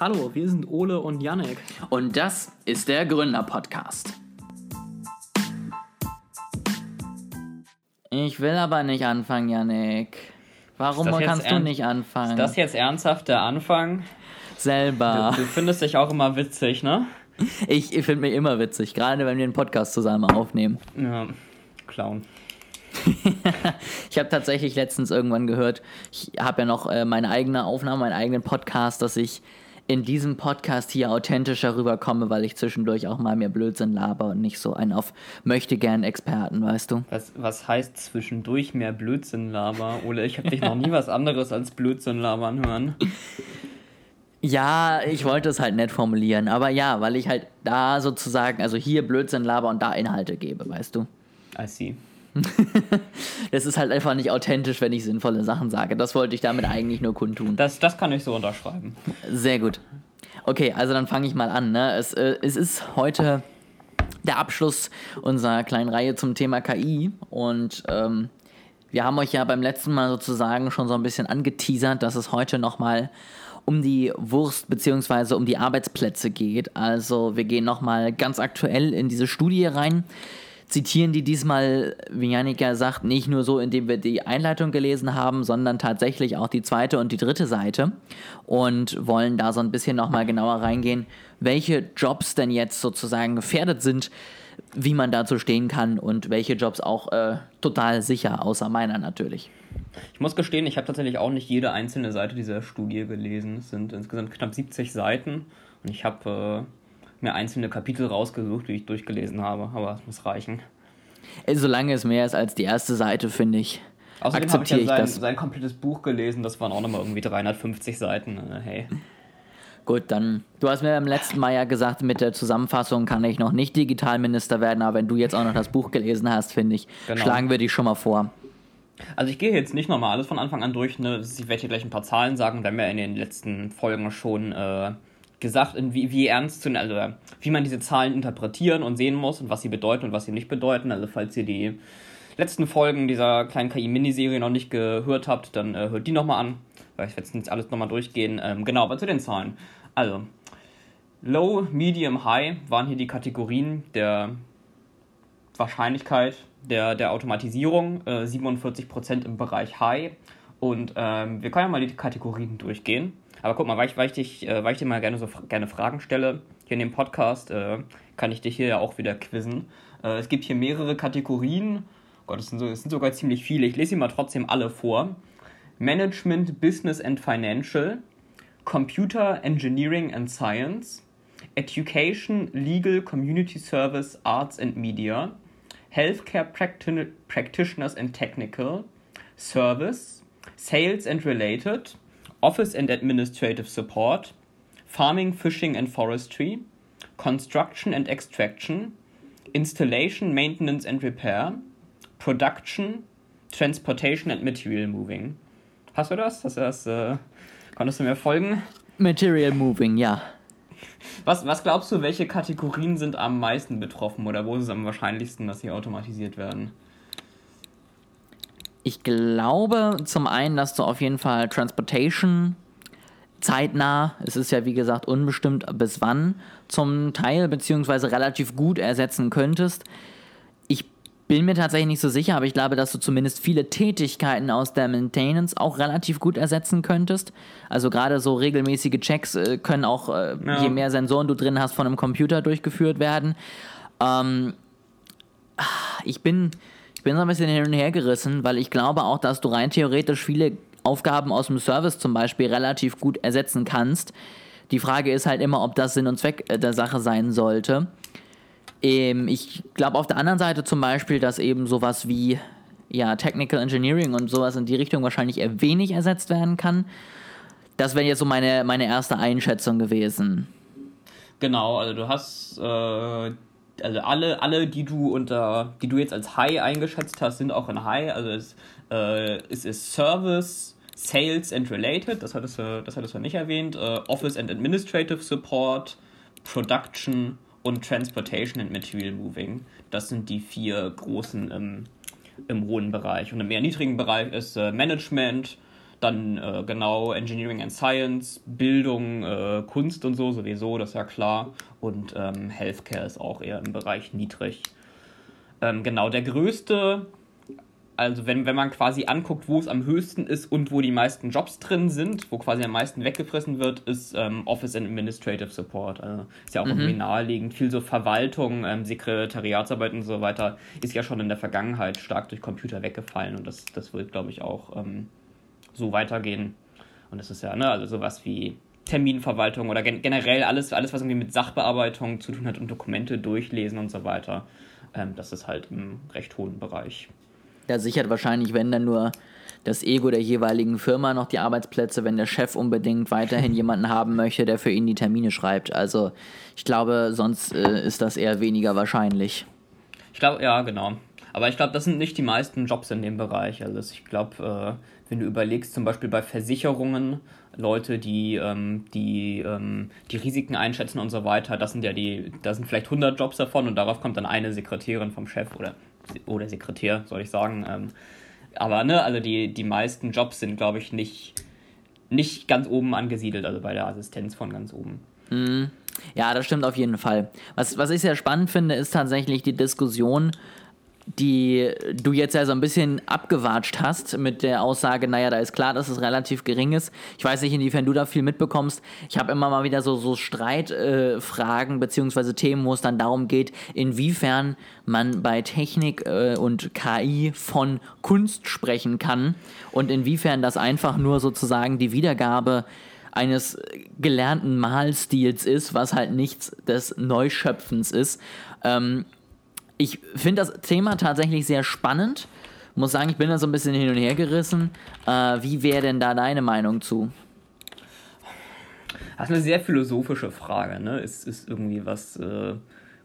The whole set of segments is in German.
Hallo, wir sind Ole und Yannick. Und das ist der Gründer-Podcast. Ich will aber nicht anfangen, Yannick. Warum kannst du nicht anfangen? Ist das jetzt ernsthaft der Anfang? Selber. Du, du findest dich auch immer witzig, ne? Ich, ich finde mich immer witzig, gerade wenn wir einen Podcast zusammen aufnehmen. Ja, Clown. ich habe tatsächlich letztens irgendwann gehört, ich habe ja noch äh, meine eigene Aufnahme, meinen eigenen Podcast, dass ich in diesem Podcast hier authentischer rüberkomme, weil ich zwischendurch auch mal mehr Blödsinn laber und nicht so einen auf möchte gern Experten, weißt du? Was, was heißt zwischendurch mehr Blödsinn laber? Ole, ich habe dich noch nie was anderes als Blödsinn labern hören. Ja, ich wollte es halt nett formulieren, aber ja, weil ich halt da sozusagen, also hier Blödsinn laber und da Inhalte gebe, weißt du? I see. das ist halt einfach nicht authentisch, wenn ich sinnvolle Sachen sage. Das wollte ich damit eigentlich nur kundtun. Das, das kann ich so unterschreiben. Sehr gut. Okay, also dann fange ich mal an. Ne? Es, äh, es ist heute der Abschluss unserer kleinen Reihe zum Thema KI und ähm, wir haben euch ja beim letzten Mal sozusagen schon so ein bisschen angeteasert, dass es heute nochmal um die Wurst bzw. um die Arbeitsplätze geht. Also wir gehen nochmal ganz aktuell in diese Studie rein, zitieren die diesmal, wie Janika sagt, nicht nur so, indem wir die Einleitung gelesen haben, sondern tatsächlich auch die zweite und die dritte Seite und wollen da so ein bisschen nochmal genauer reingehen, welche Jobs denn jetzt sozusagen gefährdet sind, wie man dazu stehen kann und welche Jobs auch äh, total sicher, außer meiner natürlich. Ich muss gestehen, ich habe tatsächlich auch nicht jede einzelne Seite dieser Studie gelesen. Es sind insgesamt knapp 70 Seiten und ich habe äh, mir einzelne Kapitel rausgesucht, die ich durchgelesen habe, aber es muss reichen. Solange es mehr ist als die erste Seite, finde ich. Außerdem habe ich ja sein, sein, komplettes Buch gelesen, das waren auch nochmal irgendwie 350 Seiten. Äh, hey. Gut, dann. Du hast mir beim letzten Mal ja gesagt, mit der Zusammenfassung kann ich noch nicht Digitalminister werden, aber wenn du jetzt auch noch das Buch gelesen hast, finde ich, genau. schlagen wir dich schon mal vor. Also ich gehe jetzt nicht nochmal alles von Anfang an durch, ne? Ich werde hier gleich ein paar Zahlen sagen, wir haben ja in den letzten Folgen schon äh, gesagt, wie, wie ernst zu, also wie man diese Zahlen interpretieren und sehen muss und was sie bedeuten und was sie nicht bedeuten. Also falls ihr die letzten Folgen dieser kleinen KI-Miniserie noch nicht gehört habt, dann äh, hört die nochmal an. Weil ich werde jetzt alles nochmal durchgehen. Ähm, genau, aber zu den Zahlen. Also, Low, Medium, High waren hier die Kategorien der Wahrscheinlichkeit der, der Automatisierung. Äh, 47% im Bereich High. Und ähm, wir können ja mal die Kategorien durchgehen. Aber guck mal, weil ich, weil ich, dich, äh, weil ich dir mal gerne so gerne Fragen stelle, hier in dem Podcast, äh, kann ich dich hier ja auch wieder quizzen. Äh, es gibt hier mehrere Kategorien. Oh Gott, es sind, so, sind sogar ziemlich viele. Ich lese sie mal trotzdem alle vor. Management, Business and Financial, Computer, Engineering and Science, Education, Legal, Community Service, Arts and Media, Healthcare Practi Practitioners and Technical, Service, Sales and Related, Office and Administrative Support, Farming, Fishing and Forestry, Construction and Extraction, Installation, Maintenance and Repair, Production, Transportation and Material Moving. Hast du das? Hast du das äh, konntest du mir folgen? Material Moving, ja. Was, was glaubst du, welche Kategorien sind am meisten betroffen oder wo ist es am wahrscheinlichsten, dass sie automatisiert werden? Ich glaube zum einen, dass du auf jeden Fall Transportation zeitnah, es ist ja wie gesagt unbestimmt bis wann, zum Teil beziehungsweise relativ gut ersetzen könntest. Ich bin mir tatsächlich nicht so sicher, aber ich glaube, dass du zumindest viele Tätigkeiten aus der Maintenance auch relativ gut ersetzen könntest. Also gerade so regelmäßige Checks äh, können auch, äh, ja. je mehr Sensoren du drin hast, von einem Computer durchgeführt werden. Ähm, ich bin bin so ein bisschen hin und her gerissen, weil ich glaube auch, dass du rein theoretisch viele Aufgaben aus dem Service zum Beispiel relativ gut ersetzen kannst. Die Frage ist halt immer, ob das Sinn und Zweck äh, der Sache sein sollte. Ähm, ich glaube auf der anderen Seite zum Beispiel, dass eben sowas wie ja, Technical Engineering und sowas in die Richtung wahrscheinlich eher wenig ersetzt werden kann. Das wäre jetzt so meine, meine erste Einschätzung gewesen. Genau, also du hast äh, also alle, alle, die du unter, die du jetzt als High eingeschätzt hast, sind auch in High. Also es, äh, es ist Service, Sales and Related, das hattest du, das hattest du nicht erwähnt, äh, Office and Administrative Support, Production und Transportation and Material Moving. Das sind die vier großen im, im hohen Bereich. Und im eher niedrigen Bereich ist äh, Management, Dann äh, genau Engineering and Science, Bildung, äh, Kunst und so sowieso, das ist ja klar. Und ähm, Healthcare ist auch eher im Bereich niedrig. Ähm, genau, der größte also wenn, wenn man quasi anguckt, wo es am höchsten ist und wo die meisten Jobs drin sind, wo quasi am meisten weggefressen wird, ist ähm, Office and Administrative Support. Also ist ja auch mhm. irgendwie naheliegend. Viel so Verwaltung, ähm, Sekretariatsarbeit und so weiter ist ja schon in der Vergangenheit stark durch Computer weggefallen und das, das wird, glaube ich, auch ähm, so weitergehen. Und das ist ja, ne, also sowas wie Terminverwaltung oder gen generell alles, alles, was irgendwie mit Sachbearbeitung zu tun hat und Dokumente durchlesen und so weiter. Ähm, das ist halt im recht hohen Bereich. Da sichert wahrscheinlich, wenn dann nur das Ego der jeweiligen Firma noch die Arbeitsplätze, wenn der Chef unbedingt weiterhin jemanden haben möchte, der für ihn die Termine schreibt. Also ich glaube, sonst äh, ist das eher weniger wahrscheinlich. Ich glaube, ja, genau. Aber ich glaube, das sind nicht die meisten Jobs in dem Bereich. Also ich glaube, äh, wenn du überlegst, zum Beispiel bei Versicherungen, Leute, die ähm, die, ähm, die Risiken einschätzen und so weiter, das sind ja die, da sind vielleicht 100 Jobs davon und darauf kommt dann eine Sekretärin vom Chef oder oder Sekretär, soll ich sagen. Ähm, aber ne, also die, die meisten Jobs sind, glaube ich, nicht, nicht ganz oben angesiedelt, also bei der Assistenz von ganz oben. Mhm. Ja, das stimmt auf jeden Fall. Was, was ich sehr spannend finde, ist tatsächlich die Diskussion, die du jetzt ja so ein bisschen abgewatscht hast mit der Aussage, naja, da ist klar, dass es relativ gering ist. Ich weiß nicht, inwiefern du da viel mitbekommst. Ich habe immer mal wieder so, so Streitfragen äh, beziehungsweise Themen, wo es dann darum geht, inwiefern man bei Technik äh, und KI von Kunst sprechen kann und inwiefern das einfach nur sozusagen die Wiedergabe eines gelernten Malstils ist, was halt nichts des Neuschöpfens ist. Ähm, ich finde das Thema tatsächlich sehr spannend. Muss sagen, ich bin da so ein bisschen hin und her gerissen. Äh, wie wäre denn da deine Meinung zu? Das ist eine sehr philosophische Frage. Ne? Ist, ist irgendwie was äh,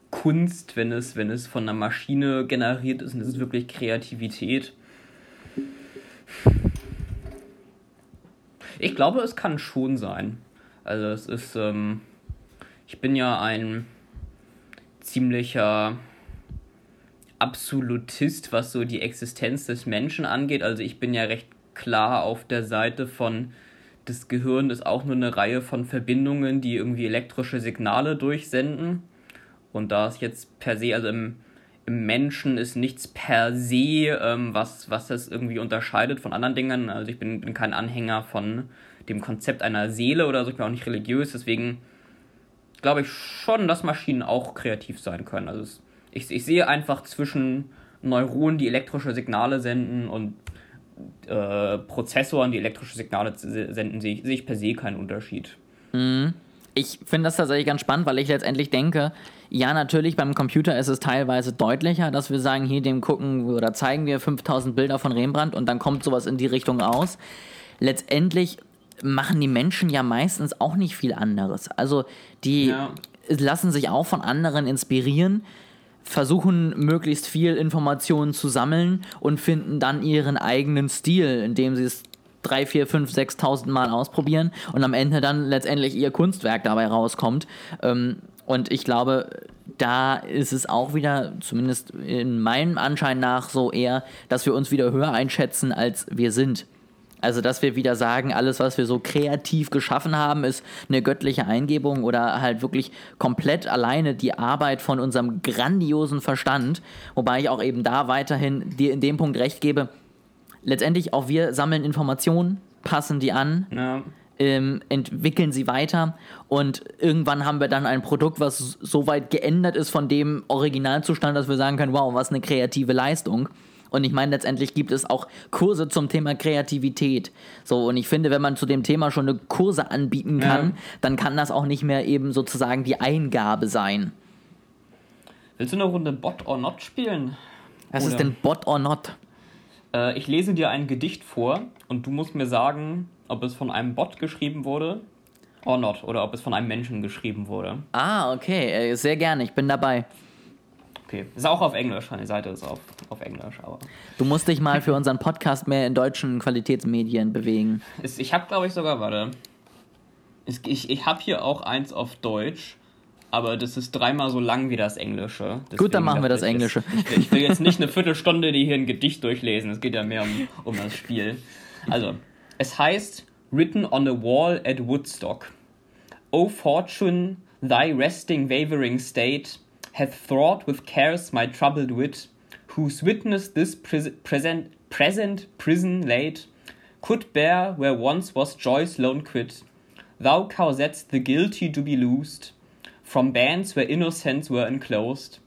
Kunst, wenn es, wenn es von einer Maschine generiert ist und ist es wirklich Kreativität? Ich glaube, es kann schon sein. Also es ist, ähm, ich bin ja ein ziemlicher Absolutist, was so die Existenz des Menschen angeht. Also ich bin ja recht klar auf der Seite von, das Gehirn ist auch nur eine Reihe von Verbindungen, die irgendwie elektrische Signale durchsenden. Und da ist jetzt per se, also im, im Menschen ist nichts per se, ähm, was, was das irgendwie unterscheidet von anderen Dingen. Also ich bin, bin kein Anhänger von dem Konzept einer Seele oder so, ich bin auch nicht religiös, deswegen glaube ich schon, dass Maschinen auch kreativ sein können. Also es ich, ich sehe einfach zwischen Neuronen, die elektrische Signale senden und äh, Prozessoren, die elektrische Signale senden, sehe ich, sehe ich per se keinen Unterschied. Mhm. Ich finde das tatsächlich ganz spannend, weil ich letztendlich denke, ja, natürlich, beim Computer ist es teilweise deutlicher, dass wir sagen, hier dem gucken oder zeigen wir 5000 Bilder von Rembrandt und dann kommt sowas in die Richtung aus. Letztendlich machen die Menschen ja meistens auch nicht viel anderes. Also die ja. lassen sich auch von anderen inspirieren versuchen möglichst viel Informationen zu sammeln und finden dann ihren eigenen Stil, indem sie es drei, vier, fünf, sechstausend Mal ausprobieren und am Ende dann letztendlich ihr Kunstwerk dabei rauskommt. Ähm, und ich glaube, da ist es auch wieder, zumindest in meinem Anschein nach, so eher, dass wir uns wieder höher einschätzen, als wir sind. Also, dass wir wieder sagen, alles, was wir so kreativ geschaffen haben, ist eine göttliche Eingebung oder halt wirklich komplett alleine die Arbeit von unserem grandiosen Verstand. Wobei ich auch eben da weiterhin dir in dem Punkt recht gebe. Letztendlich auch wir sammeln Informationen, passen die an. Ja. Ähm, entwickeln sie weiter und irgendwann haben wir dann ein Produkt, was so weit geändert ist von dem Originalzustand, dass wir sagen können, wow, was eine kreative Leistung. Und ich meine, letztendlich gibt es auch Kurse zum Thema Kreativität. So, und ich finde, wenn man zu dem Thema schon eine Kurse anbieten kann, ja. dann kann das auch nicht mehr eben sozusagen die Eingabe sein. Willst du eine Runde Bot or Not spielen? Was oder? ist denn Bot or Not? Äh, ich lese dir ein Gedicht vor und du musst mir sagen, ob es von einem Bot geschrieben wurde or not oder ob es von einem Menschen geschrieben wurde. Ah, okay, äh, sehr gerne, ich bin dabei. Okay. Ist auch auf Englisch, die Seite ist auf, auf Englisch, aber. Du musst dich mal für unseren Podcast mehr in deutschen Qualitätsmedien bewegen. Ich habe, glaube ich, sogar, warte. Ich, ich habe hier auch eins auf Deutsch, aber das ist dreimal so lang wie das Englische. Deswegen Gut, dann machen wir das Englische. Ich, ich, will jetzt nicht eine Viertelstunde die hier ein Gedicht durchlesen. Es geht ja mehr um, um das Spiel. Also, Es heißt Written on a Wall at Woodstock. O Fortune, thy resting wavering state hath thought with cares my troubled wit, whose witness this pris present, present prison late could bear where once was joy's lone quit. Thou causedst the guilty to be loosed from bands where innocents were enclosed,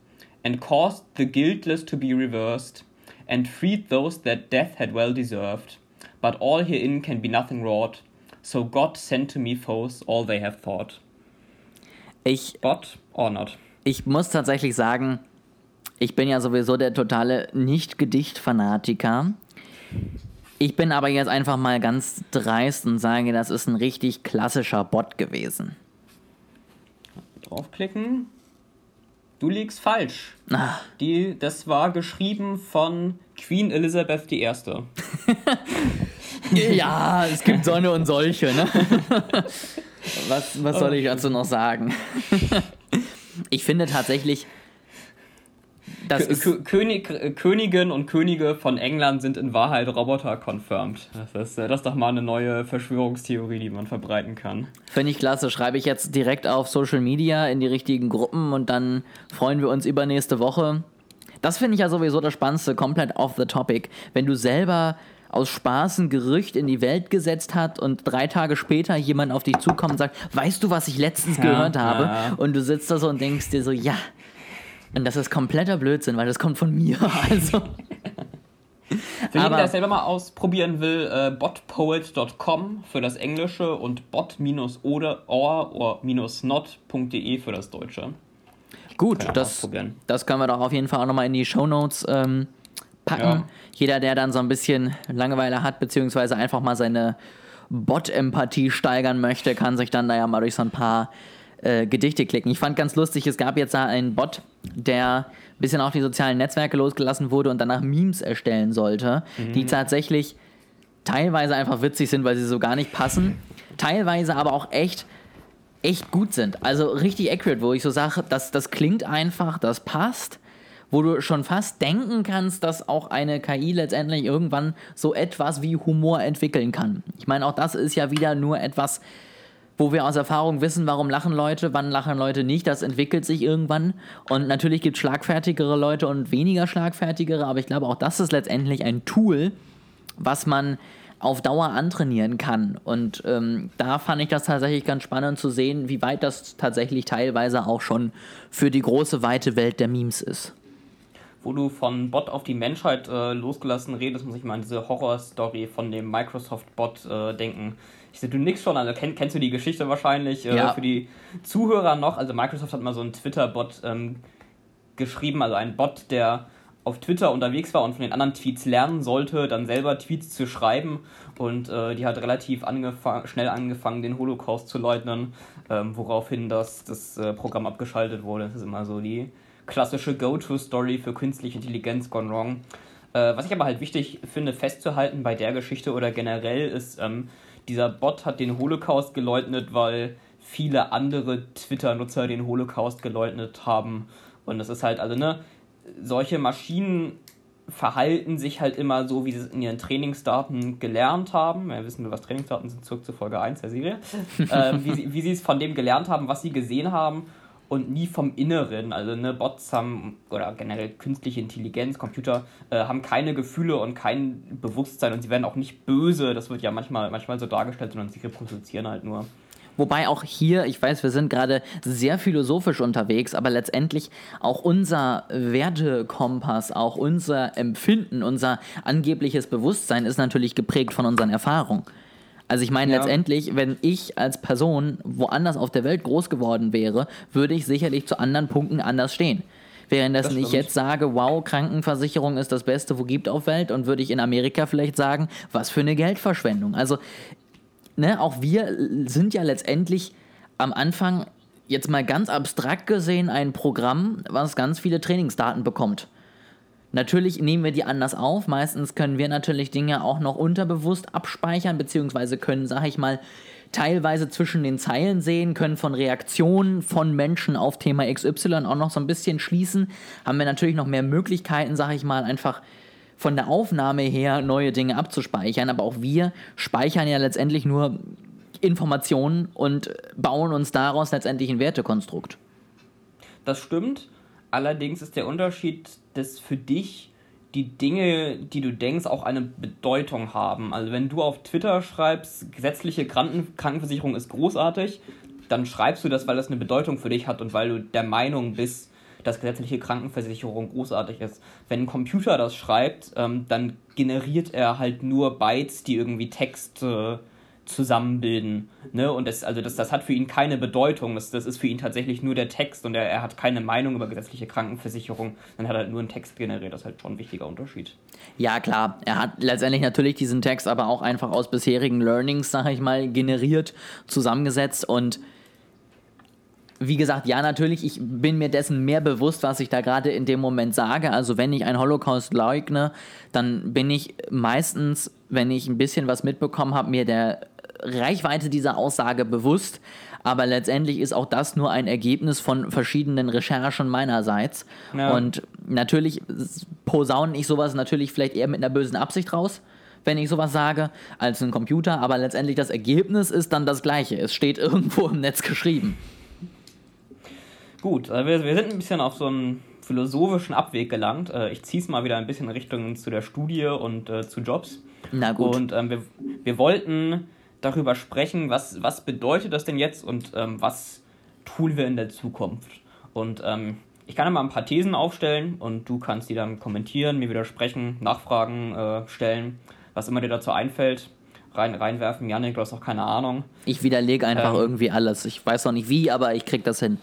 and caused the guiltless to be reversed, and freed those that death had well deserved. But all herein can be nothing wrought, so God sent to me foes all they have thought. Ich, But or not? Ich muss tatsächlich sagen, ich bin ja sowieso der totale Nicht-Gedicht-Fanatiker. Ich bin aber jetzt einfach mal ganz dreist und sage, das ist ein richtig klassischer Bot gewesen. Draufklicken. Du liegst falsch. Ah, Die, das war geschrieben von Queen Elizabeth I. ja, es gibt Sonne und solche, ne? Was, was soll ich dazu noch sagen? Ich finde tatsächlich, das König, Königin und Könige von England sind in Wahrheit Roboter confirmed. Das ist, äh, das ist doch mal eine neue Verschwörungstheorie, die man verbreiten kann. finde ich klasse. Schreibe ich jetzt direkt auf Social Media in die richtigen Gruppen und dann freuen wir uns über nächste Woche. Das finde ich ja sowieso das Spannendste, komplett off the topic. Wenn du selber aus Spaß ein Gerücht in die Welt gesetzt hat und drei Tage später jemand auf dich zukommt und sagt, weißt du, was ich letztens Ja, gehört habe? ja. Und du sitzt da so und denkst dir so, ja. Und das ist kompletter Blödsinn, weil das kommt von mir. Also, Für jeden, der es selber mal ausprobieren will, äh, botpoet.com für das Englische und bot-or-not.de für das Deutsche. gut, das, das können wir doch auf jeden Fall auch nochmal in die Shownotes ähm, packen. Ja. Jeder, der dann so ein bisschen Langeweile hat, beziehungsweise einfach mal seine Bot-Empathie steigern möchte, kann sich dann da ja mal durch so ein paar äh, Gedichte klicken. Ich fand ganz lustig, es gab jetzt da einen Bot, der ein bisschen auf die sozialen Netzwerke losgelassen wurde und danach Memes erstellen sollte, Mhm. die tatsächlich teilweise einfach witzig sind, weil sie so gar nicht passen, teilweise aber auch echt echt gut sind. Also richtig accurate, wo ich so sage, das, das klingt einfach, das passt, wo du schon fast denken kannst, dass auch eine KI letztendlich irgendwann so etwas wie Humor entwickeln kann. Ich meine, auch das ist ja wieder nur etwas, wo wir aus Erfahrung wissen, warum lachen Leute, wann lachen Leute nicht, das entwickelt sich irgendwann. Und natürlich gibt es schlagfertigere Leute und weniger schlagfertigere, aber ich glaube, auch das ist letztendlich ein Tool, was man auf Dauer antrainieren kann. Und ähm, da fand ich das tatsächlich ganz spannend zu sehen, wie weit das tatsächlich teilweise auch schon für die große, weite Welt der Memes ist. Wo du von Bot auf die Menschheit äh, losgelassen redest, muss ich mal an diese Horror-Story von dem Microsoft-Bot äh, denken. Ich sehe, du nix schon, also kenn, kennst du die Geschichte wahrscheinlich äh, Ja. für die Zuhörer noch. Also Microsoft hat mal so einen Twitter-Bot ähm, geschrieben, also ein Bot, der auf Twitter unterwegs war und von den anderen Tweets lernen sollte, dann selber Tweets zu schreiben und äh, die hat relativ angefang, schnell angefangen, den Holocaust zu leugnen, ähm, woraufhin das, das äh, Programm abgeschaltet wurde. Das ist immer so die klassische Go-To-Story für künstliche Intelligenz gone wrong. Äh, was ich aber halt wichtig finde festzuhalten bei der Geschichte oder generell ist, ähm, dieser Bot hat den Holocaust geleugnet, weil viele andere Twitter-Nutzer den Holocaust geleugnet haben. Und das ist halt, also, ne, solche Maschinen verhalten sich halt immer so, wie sie es in ihren Trainingsdaten gelernt haben. Ja, wissen wir, was Trainingsdaten sind, zurück zu Folge 1 der Serie. ähm, wie, sie, wie sie es von dem gelernt haben, was sie gesehen haben und nie vom Inneren. Also ne, Bots haben, oder generell künstliche Intelligenz, Computer, äh, haben keine Gefühle und kein Bewusstsein und sie werden auch nicht böse. Das wird ja manchmal, manchmal so dargestellt, sondern sie reproduzieren halt nur. Wobei auch hier, ich weiß, wir sind gerade sehr philosophisch unterwegs, aber letztendlich auch unser Wertekompass, auch unser Empfinden, unser angebliches Bewusstsein ist natürlich geprägt von unseren Erfahrungen. Also ich meine Ja. letztendlich, wenn ich als Person woanders auf der Welt groß geworden wäre, würde ich sicherlich zu anderen Punkten anders stehen. Währenddessen Das ich jetzt sage, wow, Krankenversicherung ist das Beste, wo gibt auf Welt, und würde ich in Amerika vielleicht sagen, was für eine Geldverschwendung. Also ne, auch wir sind ja letztendlich am Anfang jetzt mal ganz abstrakt gesehen ein Programm, was ganz viele Trainingsdaten bekommt. Natürlich nehmen wir die anders auf. Meistens können wir natürlich Dinge auch noch unterbewusst abspeichern, beziehungsweise können, sag ich mal, teilweise zwischen den Zeilen sehen, können von Reaktionen von Menschen auf Thema XY auch noch so ein bisschen schließen. Haben wir natürlich noch mehr Möglichkeiten, sag ich mal, einfach von der Aufnahme her neue Dinge abzuspeichern, aber auch wir speichern ja letztendlich nur Informationen und bauen uns daraus letztendlich ein Wertekonstrukt. Das stimmt. Allerdings ist der Unterschied, dass für dich die Dinge, die du denkst, auch eine Bedeutung haben. Also wenn du auf Twitter schreibst, gesetzliche Kranken Krankenversicherung ist großartig, dann schreibst du das, weil das eine Bedeutung für dich hat und weil du der Meinung bist, dass gesetzliche Krankenversicherung großartig ist. Wenn ein Computer das schreibt, ähm, dann generiert er halt nur Bytes, die irgendwie Text äh, zusammenbilden. Ne? Und das, also das, das hat für ihn keine Bedeutung. Das, das ist für ihn tatsächlich nur der Text und er, er hat keine Meinung über gesetzliche Krankenversicherung. Dann hat er nur einen Text generiert. Das ist halt schon ein wichtiger Unterschied. Ja, klar. Er hat letztendlich natürlich diesen Text aber auch einfach aus bisherigen Learnings, sag ich mal, generiert, zusammengesetzt und wie gesagt, ja, natürlich, ich bin mir dessen mehr bewusst, was ich da gerade in dem Moment sage. Also, wenn ich einen Holocaust leugne, dann bin ich meistens, wenn ich ein bisschen was mitbekommen habe, mir der Reichweite dieser Aussage bewusst, aber letztendlich ist auch das nur ein Ergebnis von verschiedenen Recherchen meinerseits. Ja. Und natürlich posaune ich sowas natürlich vielleicht eher mit einer bösen Absicht raus, wenn ich sowas sage, als ein Computer, aber letztendlich das Ergebnis ist dann das gleiche. Es steht irgendwo im Netz geschrieben. Gut, äh, wir, wir sind ein bisschen auf so einen philosophischen Abweg gelangt. Äh, ich ziehe es mal wieder ein bisschen in Richtung zu der Studie und äh, zu Jobs. Na gut. Und ähm, wir, wir wollten darüber sprechen, was, was bedeutet das denn jetzt und ähm, was tun wir in der Zukunft. Und ähm, ich kann mal ein paar Thesen aufstellen und du kannst die dann kommentieren, mir widersprechen, Nachfragen äh, stellen, was immer dir dazu einfällt. Rein, reinwerfen, Janik, du hast auch keine Ahnung. Ich widerlege einfach ähm, irgendwie alles. Ich weiß noch nicht wie, aber ich krieg das hin.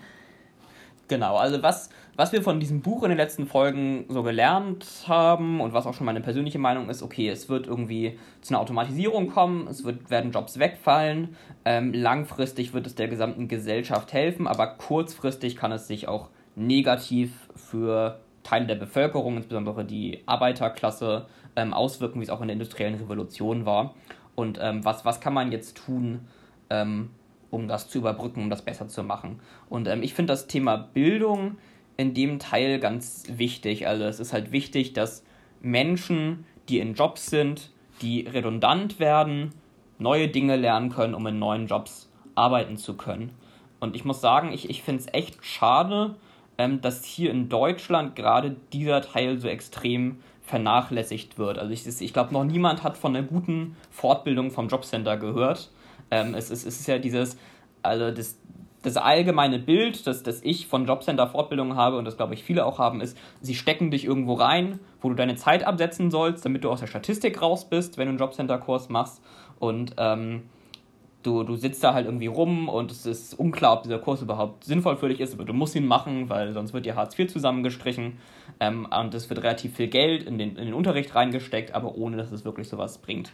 Genau, also was, was wir von diesem Buch in den letzten Folgen so gelernt haben und was auch schon meine persönliche Meinung ist, okay, es wird irgendwie zu einer Automatisierung kommen, es wird, werden Jobs wegfallen, ähm, langfristig wird es der gesamten Gesellschaft helfen, aber kurzfristig kann es sich auch negativ für Teile der Bevölkerung, insbesondere die Arbeiterklasse, ähm, auswirken, wie es auch in der industriellen Revolution war. Und ähm, was, was kann man jetzt tun, ähm, um das zu überbrücken, um das besser zu machen? Und ähm, ich finde das Thema Bildung in dem Teil ganz wichtig. Also es ist halt wichtig, dass Menschen, die in Jobs sind, die redundant werden, neue Dinge lernen können, um in neuen Jobs arbeiten zu können. Und ich muss sagen, ich, ich finde es echt schade, ähm, dass hier in Deutschland gerade dieser Teil so extrem vernachlässigt wird. Also ich, ich glaube, noch niemand hat von einer guten Fortbildung vom Jobcenter gehört. Ähm, es, ist, es ist ja dieses, also das, das allgemeine Bild, das, das ich von Jobcenter Fortbildungen habe und das glaube ich viele auch haben, ist, sie stecken dich irgendwo rein, wo du deine Zeit absetzen sollst, damit du aus der Statistik raus bist, wenn du einen Jobcenter-Kurs machst. Und ähm, du, du sitzt da halt irgendwie rum und es ist unklar, ob dieser Kurs überhaupt sinnvoll für dich ist, aber du musst ihn machen, weil sonst wird dir Hartz IV zusammengestrichen ähm, und es wird relativ viel Geld in den, in den Unterricht reingesteckt, aber ohne, dass es wirklich sowas bringt.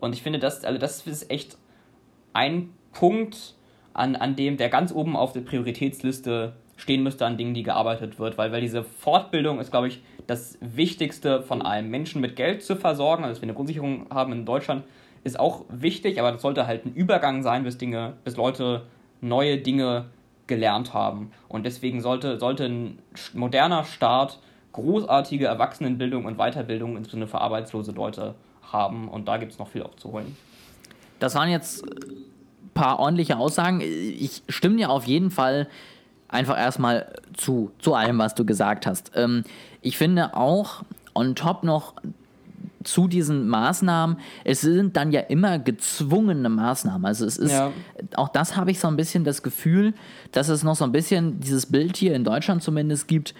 Und ich finde, das, also das ist echt ein Punkt, an, an dem der ganz oben auf der Prioritätsliste stehen müsste an Dingen, die gearbeitet wird, weil, weil diese Fortbildung ist, glaube ich, das Wichtigste von allem. Menschen mit Geld zu versorgen, also dass wir eine Grundsicherung haben in Deutschland, ist auch wichtig, aber das sollte halt ein Übergang sein, bis Dinge, bis Leute neue Dinge gelernt haben. Und deswegen sollte, sollte ein moderner Staat großartige Erwachsenenbildung und Weiterbildung, insbesondere für arbeitslose Leute, haben. Und da gibt es noch viel aufzuholen. Das waren jetzt paar ordentliche Aussagen. Ich stimme dir auf jeden Fall einfach erstmal zu, zu allem, was du gesagt hast. Ähm, ich finde auch on top noch zu diesen Maßnahmen, es sind dann ja immer gezwungene Maßnahmen. Also es ist, ja. auch das habe ich so ein bisschen das Gefühl, dass es noch so ein bisschen dieses Bild hier in Deutschland zumindest gibt.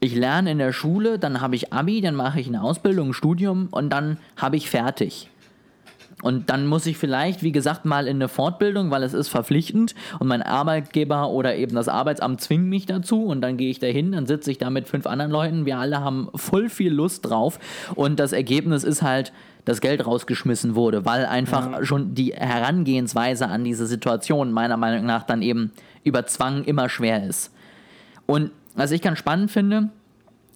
Ich lerne in der Schule, dann habe ich Abi, dann mache ich eine Ausbildung, ein Studium und dann habe ich fertig. Und dann muss ich vielleicht, wie gesagt, mal in eine Fortbildung, weil es ist verpflichtend und mein Arbeitgeber oder eben das Arbeitsamt zwingt mich dazu und dann gehe ich dahin, dann sitze ich da mit fünf anderen Leuten. Wir alle haben voll viel Lust drauf und das Ergebnis ist halt, dass Geld rausgeschmissen wurde, weil einfach ja. schon die Herangehensweise an diese Situation meiner Meinung nach dann eben über Zwang immer schwer ist. Und was ich ganz spannend finde,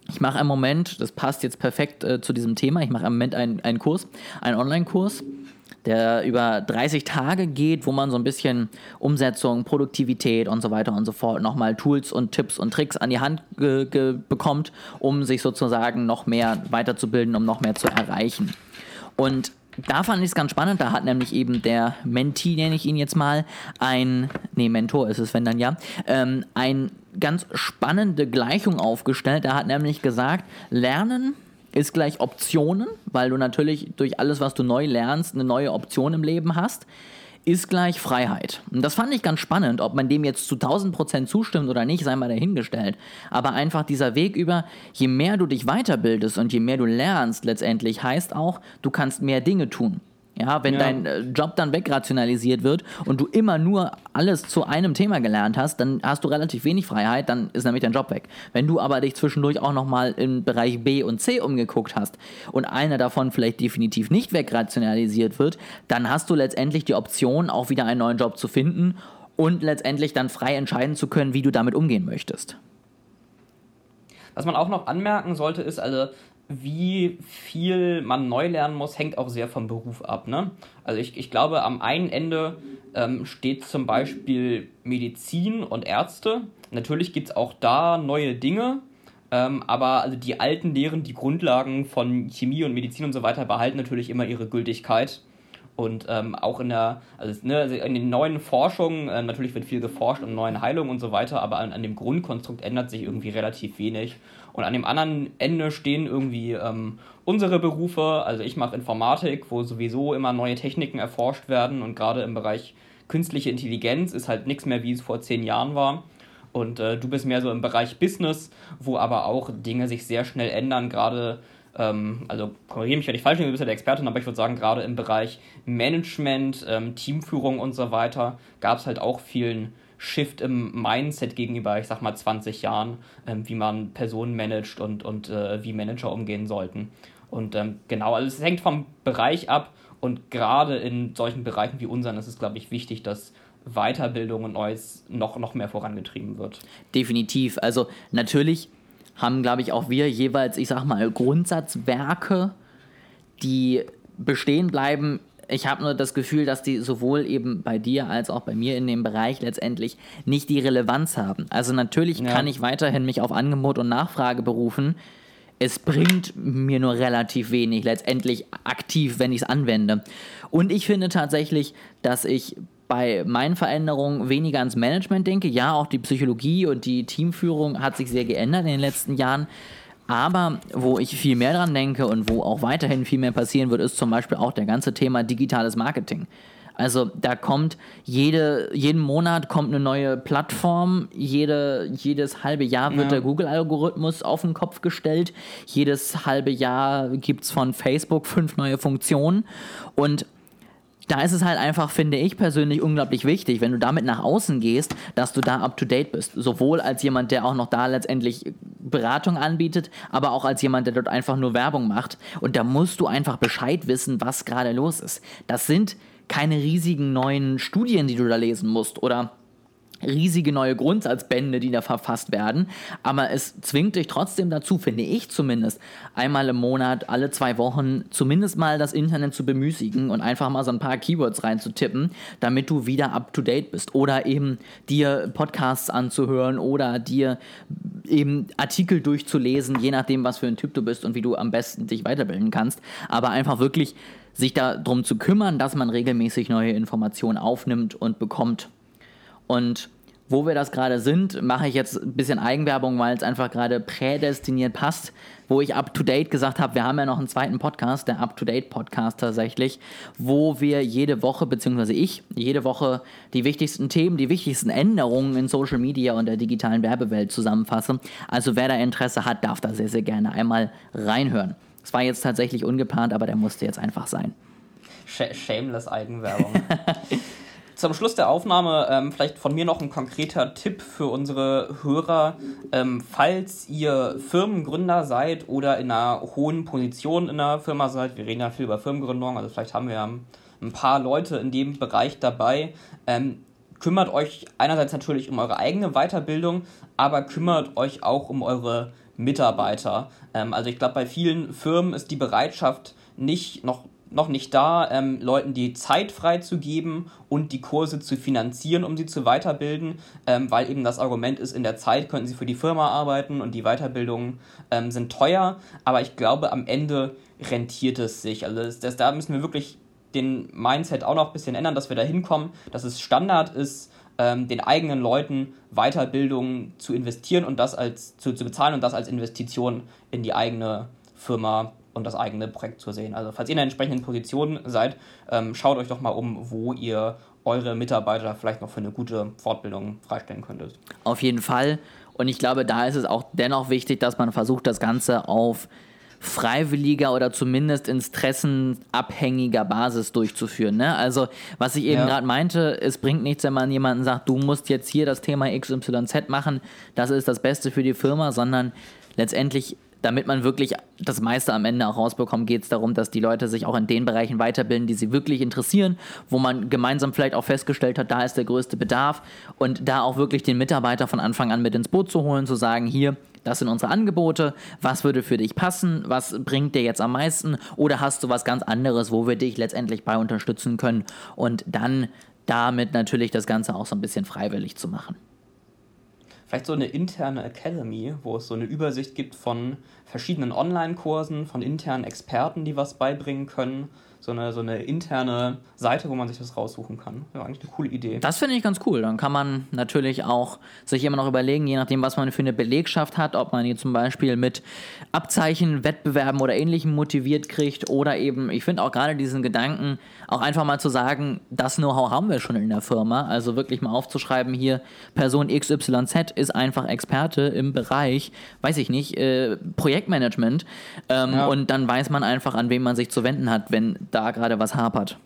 ich mache im Moment, das passt jetzt perfekt äh, zu diesem Thema, ich mache im Moment einen, einen Kurs, einen Online-Kurs der über 30 Tage geht, wo man so ein bisschen Umsetzung, Produktivität und so weiter und so fort nochmal Tools und Tipps und Tricks an die Hand bekommt, um sich sozusagen noch mehr weiterzubilden, um noch mehr zu erreichen. Und da fand ich es ganz spannend. Da hat nämlich eben der Mentee, nenne ich ihn jetzt mal, ein, nee, Mentor ist es, wenn dann ja, ähm, ein ganz spannende Gleichung aufgestellt. Er hat nämlich gesagt, Lernen ist gleich Optionen, weil du natürlich durch alles, was du neu lernst, eine neue Option im Leben hast ist gleich Freiheit. Und das fand ich ganz spannend, ob man dem jetzt zu 1000 Prozent zustimmt oder nicht, sei mal dahingestellt. Aber einfach dieser Weg über, je mehr du dich weiterbildest und je mehr du lernst, letztendlich heißt auch, du kannst mehr Dinge tun. Ja, wenn ja. dein äh, Job dann wegrationalisiert wird und du immer nur alles zu einem Thema gelernt hast, dann hast du relativ wenig Freiheit, dann ist nämlich dein Job weg. Wenn du aber dich zwischendurch auch nochmal im Bereich B und C umgeguckt hast und einer davon vielleicht definitiv nicht wegrationalisiert wird, dann hast du letztendlich die Option, auch wieder einen neuen Job zu finden und letztendlich dann frei entscheiden zu können, wie du damit umgehen möchtest. Was man auch noch anmerken sollte, ist, also wie viel man neu lernen muss, hängt auch sehr vom Beruf ab. Ne? Also ich, ich glaube, am einen Ende ähm, steht zum Beispiel Medizin und Ärzte. Natürlich gibt es auch da neue Dinge, ähm, aber also die alten Lehren, die Grundlagen von Chemie und Medizin und so weiter behalten natürlich immer ihre Gültigkeit. Und ähm, auch in der, also, ne, also in den neuen Forschungen, äh, natürlich wird viel geforscht an neuen Heilungen und so weiter, aber an, an dem Grundkonstrukt ändert sich irgendwie relativ wenig. Und an dem anderen Ende stehen irgendwie ähm, unsere Berufe. Also ich mache Informatik, wo sowieso immer neue Techniken erforscht werden und gerade im Bereich künstliche Intelligenz ist halt nichts mehr, wie es vor zehn Jahren war. Und äh, du bist mehr so im Bereich Business, wo aber auch Dinge sich sehr schnell ändern, gerade ähm, also korrigiere mich, wenn ich falsch bin, du bist ja der Experte, aber ich würde sagen, gerade im Bereich Management, ähm, Teamführung und so weiter gab es halt auch vielen Shift im Mindset gegenüber, ich sag mal, 20 Jahren, ähm, wie man Personen managt und, und äh, wie Manager umgehen sollten. Und ähm, genau, also es hängt vom Bereich ab und gerade in solchen Bereichen wie unseren ist es, glaube ich, wichtig, dass Weiterbildung und Neues noch, noch mehr vorangetrieben wird. Definitiv. Also natürlich haben, glaube ich, auch wir jeweils, ich sag mal, Grundsatzwerke, die bestehen bleiben ich habe nur das Gefühl, dass die sowohl eben bei dir als auch bei mir in dem Bereich letztendlich nicht die Relevanz haben. Also natürlich ja. kann ich weiterhin mich auf Angebot und Nachfrage berufen. Es bringt mir nur relativ wenig letztendlich aktiv, wenn ich es anwende. Und ich finde tatsächlich, dass ich bei meinen Veränderungen weniger ans Management denke. Ja, auch die Psychologie und die Teamführung hat sich sehr geändert in den letzten Jahren. Aber wo ich viel mehr dran denke und wo auch weiterhin viel mehr passieren wird, ist zum Beispiel auch der ganze Thema digitales Marketing. Also da kommt jede, jeden Monat kommt eine neue Plattform, jede, jedes halbe Jahr wird ja. der Google-Algorithmus auf den Kopf gestellt, jedes halbe Jahr gibt es von Facebook fünf neue Funktionen und da ist es halt einfach, finde ich persönlich, unglaublich wichtig, wenn du damit nach außen gehst, dass du da up to date bist. Sowohl als jemand, der auch noch da letztendlich Beratung anbietet, aber auch als jemand, der dort einfach nur Werbung macht. Und da musst du einfach Bescheid wissen, was gerade los ist. Das sind keine riesigen neuen Studien, die du da lesen musst oder riesige neue Grundsatzbände, die da verfasst werden. Aber es zwingt dich trotzdem dazu, finde ich zumindest, einmal im Monat, alle zwei Wochen zumindest mal das Internet zu bemüßigen und einfach mal so ein paar Keywords reinzutippen, damit du wieder up to date bist. Oder eben dir Podcasts anzuhören oder dir eben Artikel durchzulesen, je nachdem, was für ein Typ du bist und wie du am besten dich weiterbilden kannst. Aber einfach wirklich sich darum zu kümmern, dass man regelmäßig neue Informationen aufnimmt und bekommt und wo wir das gerade sind, mache ich jetzt ein bisschen Eigenwerbung, weil es einfach gerade prädestiniert passt, wo ich up-to-date gesagt habe, wir haben ja noch einen zweiten Podcast, der Up-to-Date-Podcast tatsächlich, wo wir jede Woche, beziehungsweise ich, jede Woche die wichtigsten Themen, die wichtigsten Änderungen in Social Media und der digitalen Werbewelt zusammenfasse. Also wer da Interesse hat, darf da sehr, sehr gerne einmal reinhören. Es war jetzt tatsächlich ungeplant, aber der musste jetzt einfach sein. Shameless Eigenwerbung. Zum Schluss der Aufnahme ähm, vielleicht von mir noch ein konkreter Tipp für unsere Hörer. Ähm, falls ihr Firmengründer seid oder in einer hohen Position in einer Firma seid, wir reden ja viel über Firmengründung, also vielleicht haben wir ein paar Leute in dem Bereich dabei. Ähm, kümmert euch einerseits natürlich um eure eigene Weiterbildung, aber kümmert euch auch um eure Mitarbeiter. Ähm, also ich glaube, bei vielen Firmen ist die Bereitschaft nicht noch noch nicht da, ähm, Leuten die Zeit freizugeben und die Kurse zu finanzieren, um sie zu weiterbilden, ähm, weil eben das Argument ist, in der Zeit könnten sie für die Firma arbeiten und die Weiterbildungen ähm, sind teuer, aber ich glaube, am Ende rentiert es sich. Also das, das, da müssen wir wirklich den Mindset auch noch ein bisschen ändern, dass wir da hinkommen, dass es Standard ist, ähm, den eigenen Leuten Weiterbildung zu investieren und das als zu, zu bezahlen und das als Investition in die eigene Firma und das eigene Projekt zu sehen. Also falls ihr in der entsprechenden Position seid, ähm, schaut euch doch mal um, wo ihr eure Mitarbeiter vielleicht noch für eine gute Fortbildung freistellen könntet. Auf jeden Fall. Und ich glaube, da ist es auch dennoch wichtig, dass man versucht, das Ganze auf freiwilliger oder zumindest interessenabhängiger Basis durchzuführen. Ne? Also, was ich eben ja. gerade meinte, es bringt nichts, wenn man jemanden sagt, du musst jetzt hier das Thema XYZ machen, das ist das Beste für die Firma, sondern letztendlich damit man wirklich das meiste am Ende auch rausbekommt, geht es darum, dass die Leute sich auch in den Bereichen weiterbilden, die sie wirklich interessieren, wo man gemeinsam vielleicht auch festgestellt hat, da ist der größte Bedarf und da auch wirklich den Mitarbeiter von Anfang an mit ins Boot zu holen, zu sagen, hier, das sind unsere Angebote, was würde für dich passen, was bringt dir jetzt am meisten oder hast du was ganz anderes, wo wir dich letztendlich bei unterstützen können und dann damit natürlich das Ganze auch so ein bisschen freiwillig zu machen. Vielleicht so eine interne Academy, wo es so eine Übersicht gibt von verschiedenen Online-Kursen, von internen Experten, die was beibringen können so eine, so eine interne Seite, wo man sich das raussuchen kann. Ja, eigentlich eine coole Idee. Das finde ich ganz cool. Dann kann man natürlich auch sich immer noch überlegen, je nachdem, was man für eine Belegschaft hat, ob man die zum Beispiel mit Abzeichen, Wettbewerben oder ähnlichem motiviert kriegt oder eben, ich finde auch gerade diesen Gedanken, auch einfach mal zu sagen, das Know-how haben wir schon in der Firma. Also wirklich mal aufzuschreiben, hier Person XYZ ist einfach Experte im Bereich, weiß ich nicht, äh, Projektmanagement. Ähm, ja. Und dann weiß man einfach, an wen man sich zu wenden hat, wenn da gerade was hapert.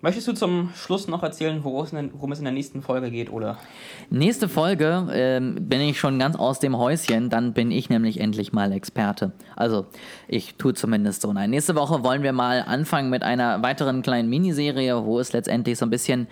Möchtest du zum Schluss noch erzählen, worum es in der nächsten Folge geht, oder? Nächste Folge ähm, bin ich schon ganz aus dem Häuschen, dann bin ich nämlich endlich mal Experte. Also, ich tue zumindest so. Nein, nächste Woche wollen wir mal anfangen mit einer weiteren kleinen Miniserie, wo es letztendlich so ein bisschen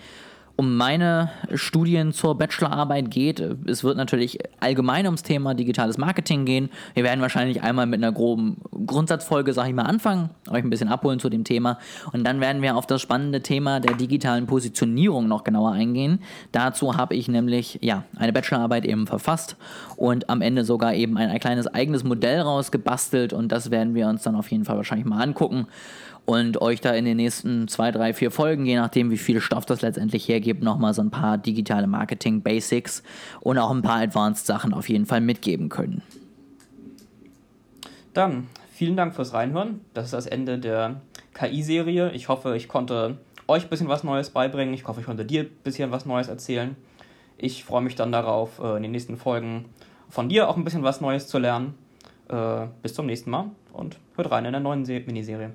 um meine Studien zur Bachelorarbeit geht. Es wird natürlich allgemein ums Thema digitales Marketing gehen. Wir werden wahrscheinlich einmal mit einer groben Grundsatzfolge, sag ich mal, anfangen, euch ein bisschen abholen zu dem Thema. Und dann werden wir auf das spannende Thema der digitalen Positionierung noch genauer eingehen. Dazu habe ich nämlich ja, eine Bachelorarbeit eben verfasst und am Ende sogar eben ein, ein kleines eigenes Modell rausgebastelt. Und das werden wir uns dann auf jeden Fall wahrscheinlich mal angucken und euch da in den nächsten zwei, drei, vier Folgen, je nachdem, wie viel Stoff das letztendlich hergibt, nochmal so ein paar digitale Marketing-Basics und auch ein paar Advanced-Sachen auf jeden Fall mitgeben können. Dann vielen Dank fürs Reinhören. Das ist das Ende der KI-Serie. Ich hoffe, ich konnte euch ein bisschen was Neues beibringen. Ich hoffe, ich konnte dir ein bisschen was Neues erzählen. Ich freue mich dann darauf, äh, in den nächsten Folgen von dir auch ein bisschen was Neues zu lernen. Äh, bis zum nächsten Mal und hört rein in der neuen Miniserie.